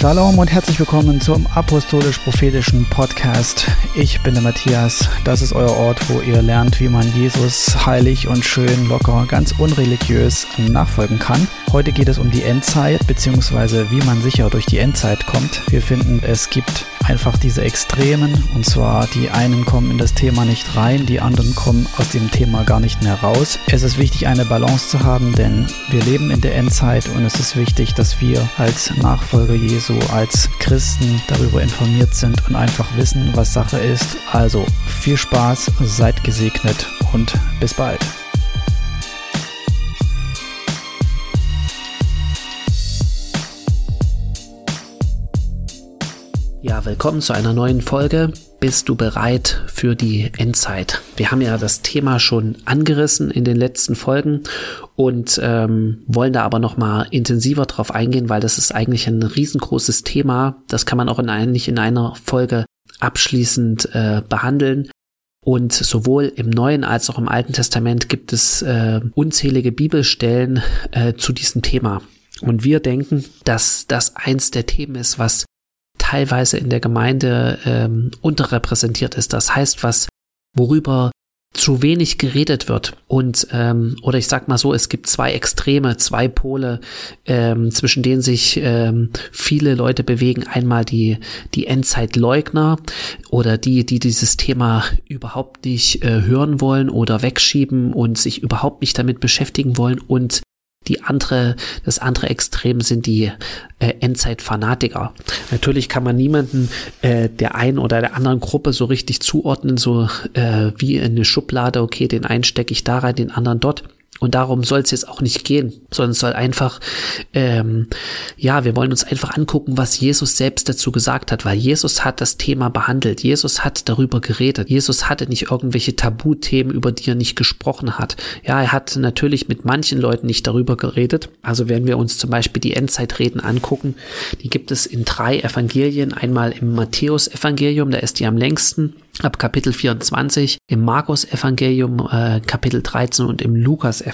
Shalom und herzlich willkommen zum Apostolisch-Prophetischen Podcast. Ich bin der Matthias. Das ist euer Ort, wo ihr lernt, wie man Jesus heilig und schön, locker, ganz unreligiös nachfolgen kann. Heute geht es um die Endzeit, beziehungsweise wie man sicher durch die Endzeit kommt. Wir finden, es gibt einfach diese Extremen, und zwar die einen kommen in das Thema nicht rein, die anderen kommen aus dem Thema gar nicht mehr raus. Es ist wichtig, eine Balance zu haben, denn wir leben in der Endzeit und es ist wichtig, dass wir als Nachfolger Jesu als Christen darüber informiert sind und einfach wissen, was Sache ist. Also viel Spaß, seid gesegnet und bis bald. Ja, willkommen zu einer neuen Folge. Bist du bereit für die Endzeit? Wir haben ja das Thema schon angerissen in den letzten Folgen und ähm, wollen da aber noch mal intensiver drauf eingehen, weil das ist eigentlich ein riesengroßes Thema. Das kann man auch in ein, nicht in einer Folge abschließend äh, behandeln. Und sowohl im Neuen als auch im Alten Testament gibt es äh, unzählige Bibelstellen äh, zu diesem Thema. Und wir denken, dass das eins der Themen ist, was teilweise in der Gemeinde ähm, unterrepräsentiert ist. Das heißt, was worüber zu wenig geredet wird und ähm, oder ich sag mal so, es gibt zwei Extreme, zwei Pole, ähm, zwischen denen sich ähm, viele Leute bewegen. Einmal die die Endzeitleugner oder die, die dieses Thema überhaupt nicht äh, hören wollen oder wegschieben und sich überhaupt nicht damit beschäftigen wollen und die andere, das andere Extrem sind die äh, Endzeitfanatiker. Natürlich kann man niemanden äh, der einen oder der anderen Gruppe so richtig zuordnen, so äh, wie in eine Schublade, okay, den einen stecke ich da rein, den anderen dort. Und darum soll es jetzt auch nicht gehen, sondern es soll einfach, ähm, ja, wir wollen uns einfach angucken, was Jesus selbst dazu gesagt hat, weil Jesus hat das Thema behandelt. Jesus hat darüber geredet. Jesus hatte nicht irgendwelche Tabuthemen, über die er nicht gesprochen hat. Ja, er hat natürlich mit manchen Leuten nicht darüber geredet. Also wenn wir uns zum Beispiel die Endzeitreden angucken, die gibt es in drei Evangelien. Einmal im Matthäus-Evangelium, da ist die am längsten ab Kapitel 24, im Markus-Evangelium äh, Kapitel 13 und im Lukas-Evangelium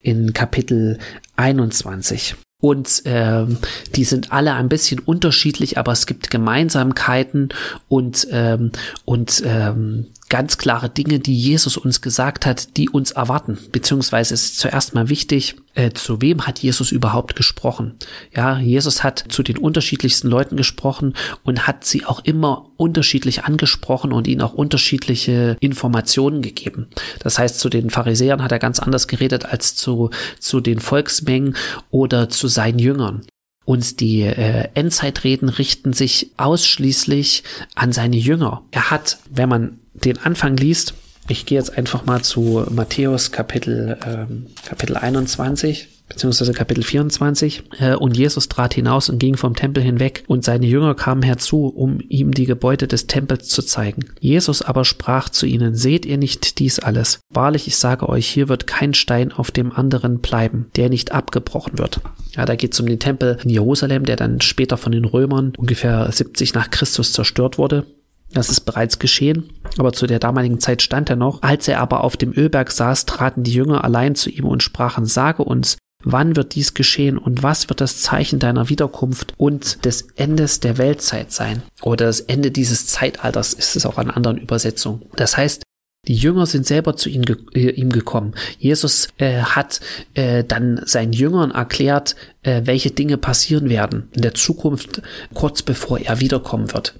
in Kapitel 21. Und ähm, die sind alle ein bisschen unterschiedlich, aber es gibt Gemeinsamkeiten und, ähm, und ähm, ganz klare Dinge, die Jesus uns gesagt hat, die uns erwarten. Beziehungsweise ist zuerst mal wichtig, äh, zu wem hat Jesus überhaupt gesprochen? Ja, Jesus hat zu den unterschiedlichsten Leuten gesprochen und hat sie auch immer unterschiedlich angesprochen und ihnen auch unterschiedliche Informationen gegeben. Das heißt, zu den Pharisäern hat er ganz anders geredet als zu, zu den Volksmengen oder zu seinen Jüngern. Und die äh, Endzeitreden richten sich ausschließlich an seine Jünger. Er hat, wenn man den Anfang liest, ich gehe jetzt einfach mal zu Matthäus Kapitel, ähm, Kapitel 21, beziehungsweise Kapitel 24. Äh, und Jesus trat hinaus und ging vom Tempel hinweg, und seine Jünger kamen herzu, um ihm die Gebäude des Tempels zu zeigen. Jesus aber sprach zu ihnen, seht ihr nicht dies alles? Wahrlich, ich sage euch, hier wird kein Stein auf dem anderen bleiben, der nicht abgebrochen wird. Ja, da geht es um den Tempel in Jerusalem, der dann später von den Römern ungefähr 70 nach Christus zerstört wurde. Das ist bereits geschehen, aber zu der damaligen Zeit stand er noch. Als er aber auf dem Ölberg saß, traten die Jünger allein zu ihm und sprachen, sage uns, wann wird dies geschehen und was wird das Zeichen deiner Wiederkunft und des Endes der Weltzeit sein? Oder das Ende dieses Zeitalters ist es auch an anderen Übersetzungen. Das heißt, die Jünger sind selber zu ihm, äh, ihm gekommen. Jesus äh, hat äh, dann seinen Jüngern erklärt, äh, welche Dinge passieren werden in der Zukunft, kurz bevor er wiederkommen wird.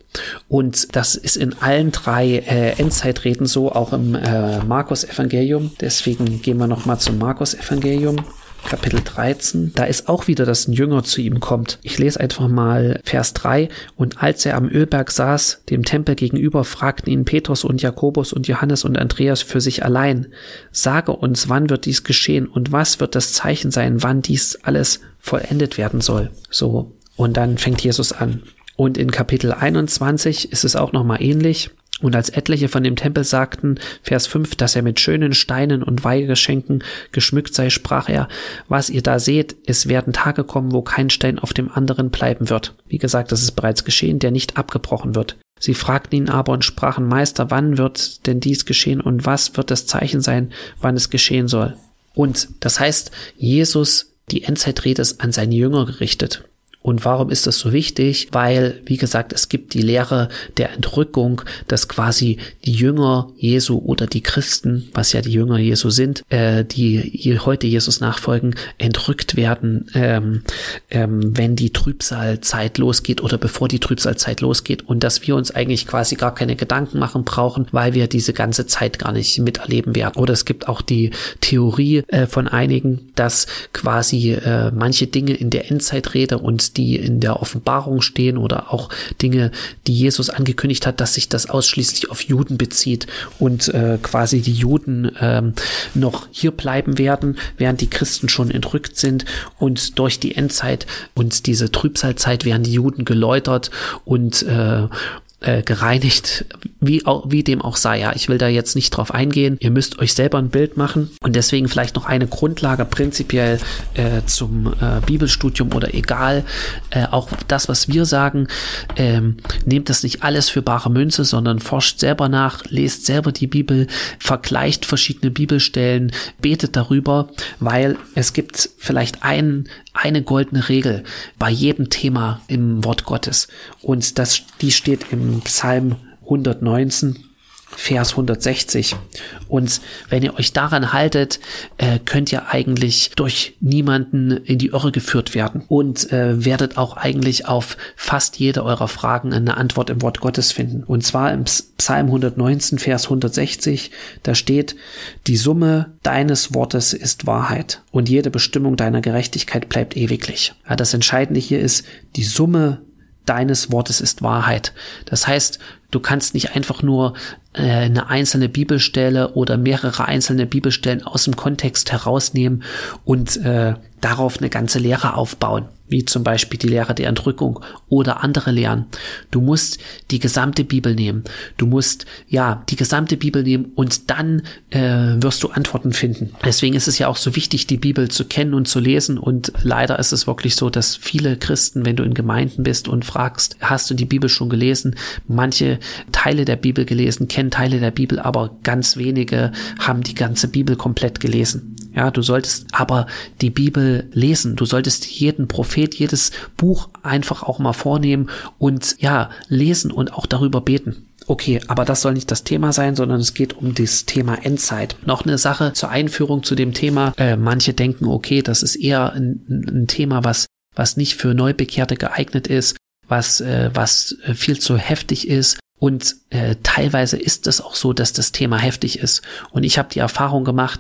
Und das ist in allen drei äh, Endzeitreden so, auch im äh, Markus-Evangelium. Deswegen gehen wir nochmal zum Markus-Evangelium. Kapitel 13, da ist auch wieder, dass ein Jünger zu ihm kommt. Ich lese einfach mal Vers 3. Und als er am Ölberg saß, dem Tempel gegenüber, fragten ihn Petrus und Jakobus und Johannes und Andreas für sich allein. Sage uns, wann wird dies geschehen und was wird das Zeichen sein, wann dies alles vollendet werden soll. So. Und dann fängt Jesus an. Und in Kapitel 21 ist es auch nochmal ähnlich. Und als etliche von dem Tempel sagten, Vers 5, dass er mit schönen Steinen und Weihgeschenken geschmückt sei, sprach er, was ihr da seht, es werden Tage kommen, wo kein Stein auf dem anderen bleiben wird. Wie gesagt, das ist bereits geschehen, der nicht abgebrochen wird. Sie fragten ihn aber und sprachen, Meister, wann wird denn dies geschehen und was wird das Zeichen sein, wann es geschehen soll? Und das heißt, Jesus, die Endzeitrede ist an seine Jünger gerichtet. Und warum ist das so wichtig? Weil, wie gesagt, es gibt die Lehre der Entrückung, dass quasi die Jünger Jesu oder die Christen, was ja die Jünger Jesu sind, äh, die heute Jesus nachfolgen, entrückt werden, ähm, ähm, wenn die Trübsalzeit losgeht oder bevor die Trübsalzeit losgeht und dass wir uns eigentlich quasi gar keine Gedanken machen brauchen, weil wir diese ganze Zeit gar nicht miterleben werden. Oder es gibt auch die Theorie äh, von einigen, dass quasi äh, manche Dinge in der Endzeitrede und die in der Offenbarung stehen oder auch Dinge, die Jesus angekündigt hat, dass sich das ausschließlich auf Juden bezieht und äh, quasi die Juden ähm, noch hier bleiben werden, während die Christen schon entrückt sind und durch die Endzeit und diese Trübsalzeit werden die Juden geläutert und äh, äh, gereinigt, wie, auch, wie dem auch sei. Ja, ich will da jetzt nicht drauf eingehen. Ihr müsst euch selber ein Bild machen und deswegen vielleicht noch eine Grundlage prinzipiell äh, zum äh, Bibelstudium oder egal. Äh, auch das, was wir sagen, ähm, nehmt das nicht alles für bare Münze, sondern forscht selber nach, lest selber die Bibel, vergleicht verschiedene Bibelstellen, betet darüber, weil es gibt vielleicht einen, eine goldene Regel bei jedem Thema im Wort Gottes. Und das, die steht im Psalm 119. Vers 160. Und wenn ihr euch daran haltet, äh, könnt ihr eigentlich durch niemanden in die Irre geführt werden und äh, werdet auch eigentlich auf fast jede eurer Fragen eine Antwort im Wort Gottes finden. Und zwar im Psalm 119, Vers 160, da steht, die Summe deines Wortes ist Wahrheit und jede Bestimmung deiner Gerechtigkeit bleibt ewiglich. Das Entscheidende hier ist, die Summe deines Wortes ist Wahrheit. Das heißt, du kannst nicht einfach nur äh, eine einzelne Bibelstelle oder mehrere einzelne Bibelstellen aus dem Kontext herausnehmen und äh, darauf eine ganze Lehre aufbauen, wie zum Beispiel die Lehre der Entrückung oder andere Lehren. Du musst die gesamte Bibel nehmen. Du musst ja die gesamte Bibel nehmen und dann äh, wirst du Antworten finden. Deswegen ist es ja auch so wichtig, die Bibel zu kennen und zu lesen. Und leider ist es wirklich so, dass viele Christen, wenn du in Gemeinden bist und fragst, hast du die Bibel schon gelesen? Manche Teile der Bibel gelesen, kennen Teile der Bibel, aber ganz wenige haben die ganze Bibel komplett gelesen. Ja, du solltest aber die Bibel lesen. Du solltest jeden Prophet, jedes Buch einfach auch mal vornehmen und ja, lesen und auch darüber beten. Okay, aber das soll nicht das Thema sein, sondern es geht um das Thema Endzeit. Noch eine Sache zur Einführung zu dem Thema. Äh, manche denken, okay, das ist eher ein, ein Thema, was, was nicht für Neubekehrte geeignet ist, was, äh, was viel zu heftig ist. Und äh, teilweise ist es auch so, dass das Thema heftig ist. Und ich habe die Erfahrung gemacht,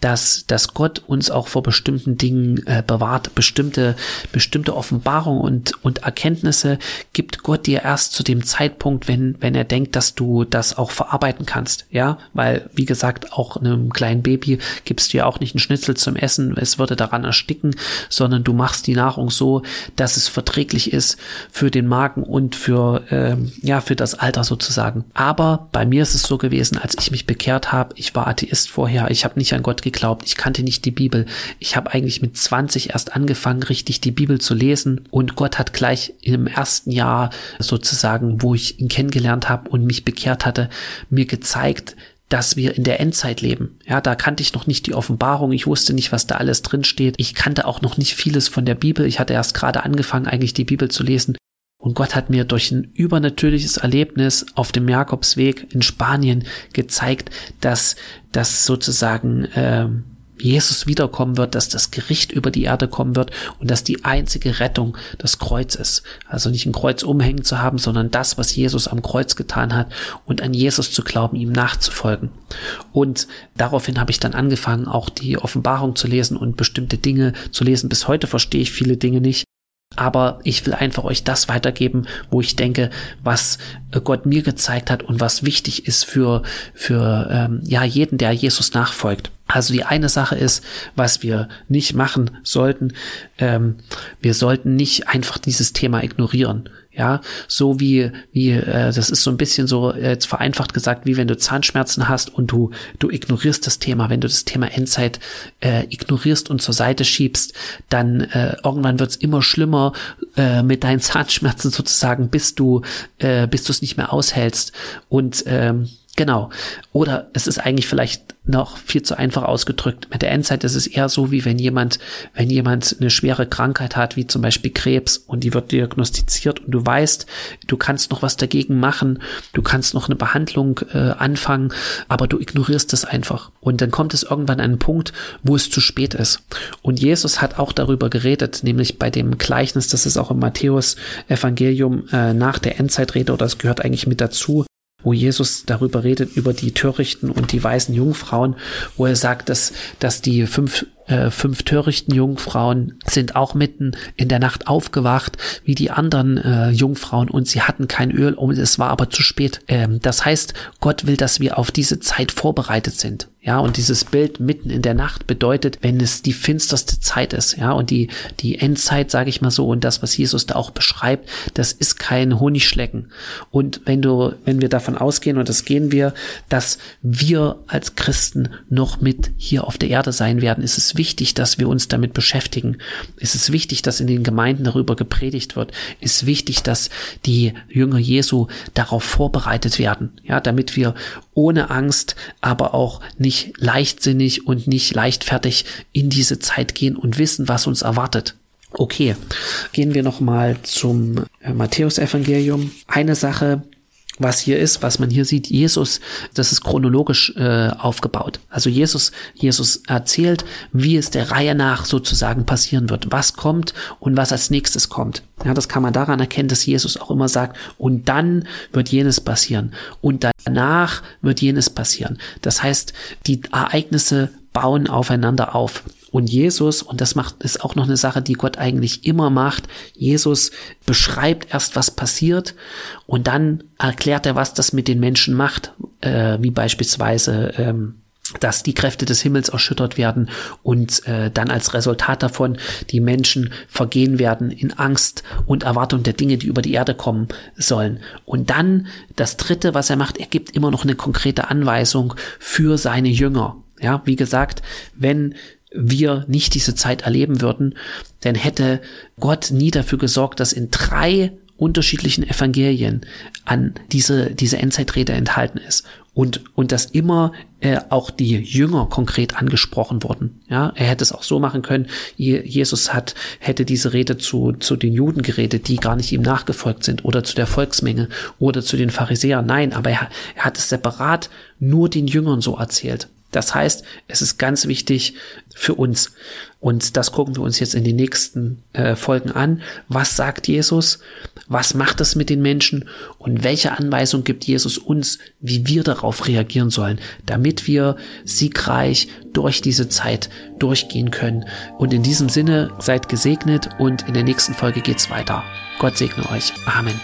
dass, dass Gott uns auch vor bestimmten Dingen äh, bewahrt. Bestimmte, bestimmte Offenbarungen und, und Erkenntnisse gibt Gott dir erst zu dem Zeitpunkt, wenn, wenn er denkt, dass du das auch verarbeiten kannst. Ja, weil, wie gesagt, auch einem kleinen Baby gibst du ja auch nicht einen Schnitzel zum Essen, es würde daran ersticken, sondern du machst die Nahrung so, dass es verträglich ist für den Magen und für, ähm, ja, für das Alter sozusagen sagen. Aber bei mir ist es so gewesen, als ich mich bekehrt habe, ich war Atheist vorher, ich habe nicht an Gott geglaubt, ich kannte nicht die Bibel. Ich habe eigentlich mit 20 erst angefangen, richtig die Bibel zu lesen und Gott hat gleich im ersten Jahr sozusagen, wo ich ihn kennengelernt habe und mich bekehrt hatte, mir gezeigt, dass wir in der Endzeit leben. Ja, da kannte ich noch nicht die Offenbarung. Ich wusste nicht, was da alles drin steht. Ich kannte auch noch nicht vieles von der Bibel. Ich hatte erst gerade angefangen, eigentlich die Bibel zu lesen. Und Gott hat mir durch ein übernatürliches Erlebnis auf dem Jakobsweg in Spanien gezeigt, dass das sozusagen äh, Jesus wiederkommen wird, dass das Gericht über die Erde kommen wird und dass die einzige Rettung das Kreuz ist. Also nicht ein Kreuz umhängen zu haben, sondern das, was Jesus am Kreuz getan hat und an Jesus zu glauben, ihm nachzufolgen. Und daraufhin habe ich dann angefangen, auch die Offenbarung zu lesen und bestimmte Dinge zu lesen. Bis heute verstehe ich viele Dinge nicht, aber ich will einfach euch das weitergeben, wo ich denke, was äh, Gott mir gezeigt hat und was wichtig ist für, für ähm, ja, jeden, der Jesus nachfolgt. Also die eine Sache ist, was wir nicht machen sollten, ähm, wir sollten nicht einfach dieses Thema ignorieren. Ja, so wie, wie, äh, das ist so ein bisschen so äh, jetzt vereinfacht gesagt, wie wenn du Zahnschmerzen hast und du, du ignorierst das Thema. Wenn du das Thema Endzeit äh, ignorierst und zur Seite schiebst, dann äh, irgendwann wird's immer schlimmer äh, mit deinen Zahnschmerzen sozusagen, bis du, äh, bis du es nicht mehr aushältst. Und ähm, Genau. Oder es ist eigentlich vielleicht noch viel zu einfach ausgedrückt. Mit der Endzeit ist es eher so, wie wenn jemand, wenn jemand eine schwere Krankheit hat, wie zum Beispiel Krebs, und die wird diagnostiziert und du weißt, du kannst noch was dagegen machen, du kannst noch eine Behandlung äh, anfangen, aber du ignorierst es einfach. Und dann kommt es irgendwann an einen Punkt, wo es zu spät ist. Und Jesus hat auch darüber geredet, nämlich bei dem Gleichnis, das ist auch im Matthäus Evangelium äh, nach der Endzeitrede, oder es gehört eigentlich mit dazu, wo Jesus darüber redet, über die Törichten und die weißen Jungfrauen, wo er sagt, dass, dass die fünf, äh, fünf törichten Jungfrauen sind auch mitten in der Nacht aufgewacht, wie die anderen äh, Jungfrauen und sie hatten kein Öl und es war aber zu spät. Ähm, das heißt, Gott will, dass wir auf diese Zeit vorbereitet sind. Ja, und dieses Bild mitten in der Nacht bedeutet, wenn es die finsterste Zeit ist, ja, und die, die Endzeit, sage ich mal so, und das, was Jesus da auch beschreibt, das ist kein Honigschlecken. Und wenn du, wenn wir davon ausgehen, und das gehen wir, dass wir als Christen noch mit hier auf der Erde sein werden, ist es wichtig, dass wir uns damit beschäftigen. Es ist wichtig, dass in den Gemeinden darüber gepredigt wird. Es ist wichtig, dass die Jünger Jesu darauf vorbereitet werden, ja, damit wir ohne Angst, aber auch nicht leichtsinnig und nicht leichtfertig in diese Zeit gehen und wissen, was uns erwartet. Okay, gehen wir noch mal zum äh, Matthäusevangelium. Eine Sache, was hier ist, was man hier sieht, Jesus, das ist chronologisch äh, aufgebaut. Also Jesus, Jesus erzählt, wie es der Reihe nach sozusagen passieren wird, was kommt und was als nächstes kommt. Ja, das kann man daran erkennen, dass Jesus auch immer sagt, und dann wird jenes passieren und danach wird jenes passieren. Das heißt, die Ereignisse bauen aufeinander auf. Und Jesus, und das macht, ist auch noch eine Sache, die Gott eigentlich immer macht, Jesus beschreibt erst, was passiert und dann erklärt er, was das mit den Menschen macht, äh, wie beispielsweise, ähm, dass die Kräfte des Himmels erschüttert werden und äh, dann als Resultat davon die Menschen vergehen werden in Angst und Erwartung der Dinge, die über die Erde kommen sollen. Und dann das Dritte, was er macht, er gibt immer noch eine konkrete Anweisung für seine Jünger. Ja, wie gesagt, wenn wir nicht diese Zeit erleben würden, dann hätte Gott nie dafür gesorgt, dass in drei unterschiedlichen Evangelien an diese, diese Endzeitrede enthalten ist und, und dass immer äh, auch die Jünger konkret angesprochen wurden. Ja, er hätte es auch so machen können. Jesus hat, hätte diese Rede zu, zu den Juden geredet, die gar nicht ihm nachgefolgt sind oder zu der Volksmenge oder zu den Pharisäern. Nein, aber er, er hat es separat nur den Jüngern so erzählt. Das heißt, es ist ganz wichtig für uns. Und das gucken wir uns jetzt in den nächsten äh, Folgen an. Was sagt Jesus? Was macht es mit den Menschen? Und welche Anweisung gibt Jesus uns, wie wir darauf reagieren sollen, damit wir siegreich durch diese Zeit durchgehen können. Und in diesem Sinne seid gesegnet und in der nächsten Folge geht's weiter. Gott segne euch. Amen.